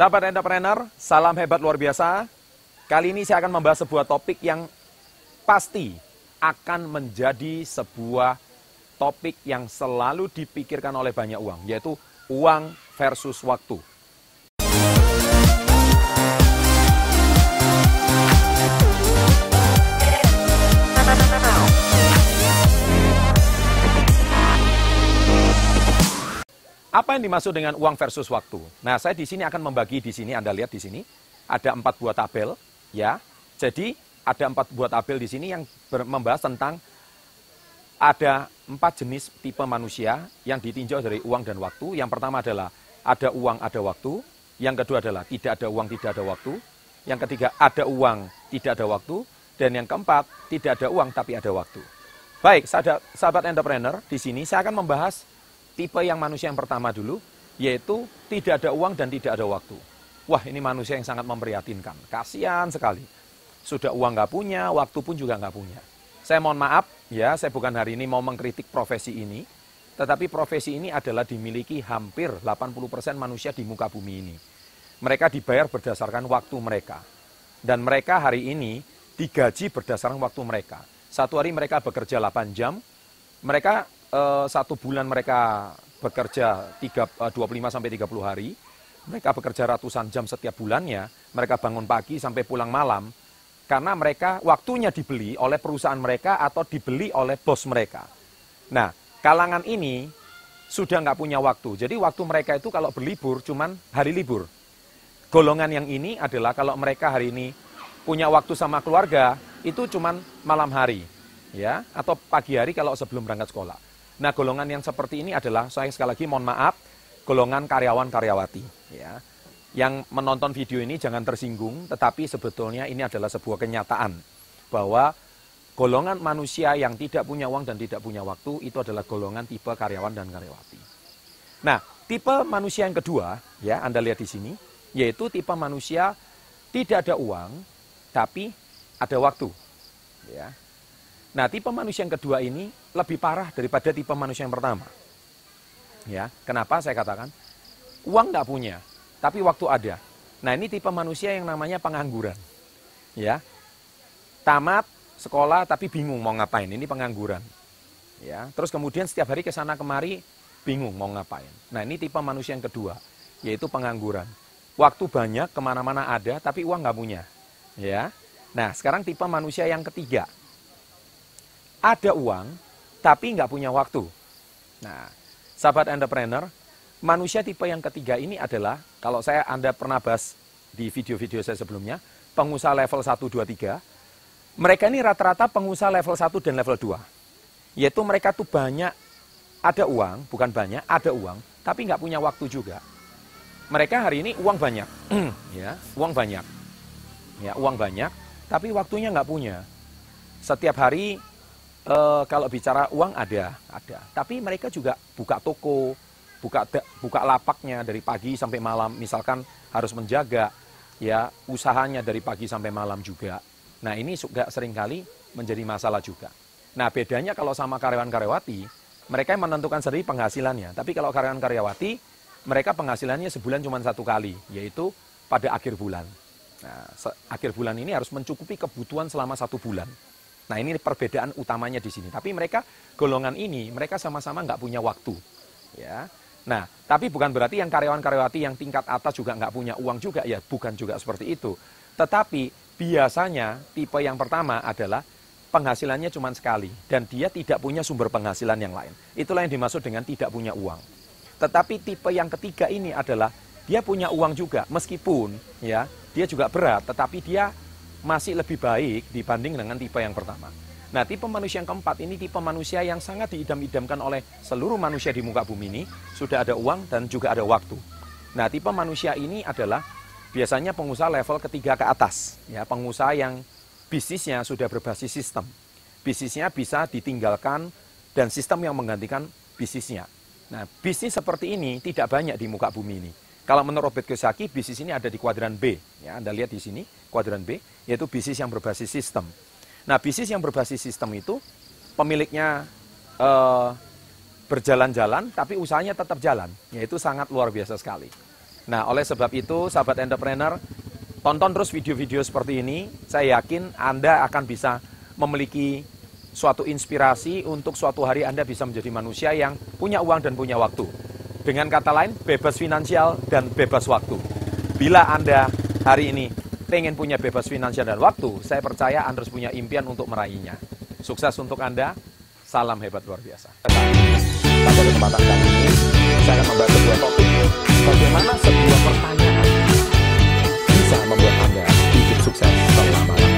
Sahabat entrepreneur, salam hebat luar biasa. Kali ini saya akan membahas sebuah topik yang pasti akan menjadi sebuah topik yang selalu dipikirkan oleh banyak uang, yaitu uang versus waktu. Apa yang dimaksud dengan uang versus waktu? Nah, saya di sini akan membagi di sini, Anda lihat di sini, ada empat buah tabel, ya. Jadi, ada empat buah tabel di sini yang membahas tentang ada empat jenis tipe manusia yang ditinjau dari uang dan waktu. Yang pertama adalah ada uang, ada waktu. Yang kedua adalah tidak ada uang, tidak ada waktu. Yang ketiga, ada uang, tidak ada waktu. Dan yang keempat, tidak ada uang, tapi ada waktu. Baik, sahabat entrepreneur, di sini saya akan membahas tipe yang manusia yang pertama dulu, yaitu tidak ada uang dan tidak ada waktu. Wah, ini manusia yang sangat memprihatinkan. Kasihan sekali. Sudah uang nggak punya, waktu pun juga nggak punya. Saya mohon maaf, ya, saya bukan hari ini mau mengkritik profesi ini, tetapi profesi ini adalah dimiliki hampir 80% manusia di muka bumi ini. Mereka dibayar berdasarkan waktu mereka. Dan mereka hari ini digaji berdasarkan waktu mereka. Satu hari mereka bekerja 8 jam, mereka uh, satu bulan mereka bekerja 3, uh, 25 sampai 30 hari, mereka bekerja ratusan jam setiap bulannya, mereka bangun pagi sampai pulang malam, karena mereka waktunya dibeli oleh perusahaan mereka atau dibeli oleh bos mereka. Nah, kalangan ini sudah nggak punya waktu. Jadi waktu mereka itu kalau berlibur cuman hari libur. Golongan yang ini adalah kalau mereka hari ini punya waktu sama keluarga, itu cuman malam hari. ya Atau pagi hari kalau sebelum berangkat sekolah. Nah, golongan yang seperti ini adalah, saya sekali lagi mohon maaf, golongan karyawan-karyawati. Ya. Yang menonton video ini jangan tersinggung, tetapi sebetulnya ini adalah sebuah kenyataan bahwa golongan manusia yang tidak punya uang dan tidak punya waktu itu adalah golongan tipe karyawan dan karyawati. Nah, tipe manusia yang kedua, ya Anda lihat di sini, yaitu tipe manusia tidak ada uang, tapi ada waktu. Ya. Nah, tipe manusia yang kedua ini lebih parah daripada tipe manusia yang pertama. Ya, kenapa saya katakan? Uang nggak punya, tapi waktu ada. Nah, ini tipe manusia yang namanya pengangguran. Ya. Tamat sekolah tapi bingung mau ngapain. Ini pengangguran. Ya, terus kemudian setiap hari ke sana kemari bingung mau ngapain. Nah, ini tipe manusia yang kedua, yaitu pengangguran. Waktu banyak, ke mana-mana ada, tapi uang nggak punya. Ya. Nah, sekarang tipe manusia yang ketiga, ada uang, tapi nggak punya waktu. Nah, sahabat entrepreneur, manusia tipe yang ketiga ini adalah, kalau saya Anda pernah bahas di video-video saya sebelumnya, pengusaha level 1, 2, 3, mereka ini rata-rata pengusaha level 1 dan level 2. Yaitu mereka tuh banyak, ada uang, bukan banyak, ada uang, tapi nggak punya waktu juga. Mereka hari ini uang banyak, ya, uang banyak, ya, uang banyak, tapi waktunya nggak punya. Setiap hari e, kalau bicara uang ada, ada. Tapi mereka juga buka toko, buka buka lapaknya dari pagi sampai malam. Misalkan harus menjaga ya usahanya dari pagi sampai malam juga. Nah ini juga sering kali menjadi masalah juga. Nah bedanya kalau sama karyawan-karyawati, mereka yang menentukan sendiri penghasilannya. Tapi kalau karyawan-karyawati, mereka penghasilannya sebulan cuma satu kali, yaitu pada akhir bulan. Nah, akhir bulan ini harus mencukupi kebutuhan selama satu bulan. Nah ini perbedaan utamanya di sini. Tapi mereka golongan ini mereka sama-sama nggak punya waktu. Ya. Nah tapi bukan berarti yang karyawan-karyawati yang tingkat atas juga nggak punya uang juga ya bukan juga seperti itu. Tetapi biasanya tipe yang pertama adalah penghasilannya cuma sekali dan dia tidak punya sumber penghasilan yang lain. Itulah yang dimaksud dengan tidak punya uang. Tetapi tipe yang ketiga ini adalah dia punya uang juga meskipun ya dia juga berat tetapi dia masih lebih baik dibanding dengan tipe yang pertama. Nah, tipe manusia yang keempat ini tipe manusia yang sangat diidam-idamkan oleh seluruh manusia di muka bumi ini. Sudah ada uang dan juga ada waktu. Nah, tipe manusia ini adalah biasanya pengusaha level ketiga ke atas. Ya, pengusaha yang bisnisnya sudah berbasis sistem. Bisnisnya bisa ditinggalkan dan sistem yang menggantikan bisnisnya. Nah, bisnis seperti ini tidak banyak di muka bumi ini. Kalau menurut Robert Kiyosaki, bisnis ini ada di kuadran B. Ya, Anda lihat di sini, kuadran B, yaitu bisnis yang berbasis sistem. Nah, bisnis yang berbasis sistem itu pemiliknya eh, berjalan-jalan, tapi usahanya tetap jalan. Yaitu sangat luar biasa sekali. Nah, oleh sebab itu, sahabat entrepreneur, tonton terus video-video seperti ini. Saya yakin Anda akan bisa memiliki suatu inspirasi untuk suatu hari Anda bisa menjadi manusia yang punya uang dan punya waktu. Dengan kata lain, bebas finansial dan bebas waktu. Bila Anda hari ini pengen punya bebas finansial dan waktu, saya percaya Anda harus punya impian untuk meraihnya. Sukses untuk Anda, salam hebat luar biasa. Pada kesempatan kali ini, saya akan membahas sebuah topik, bagaimana sebuah pertanyaan bisa membuat Anda hidup sukses selama-lamanya.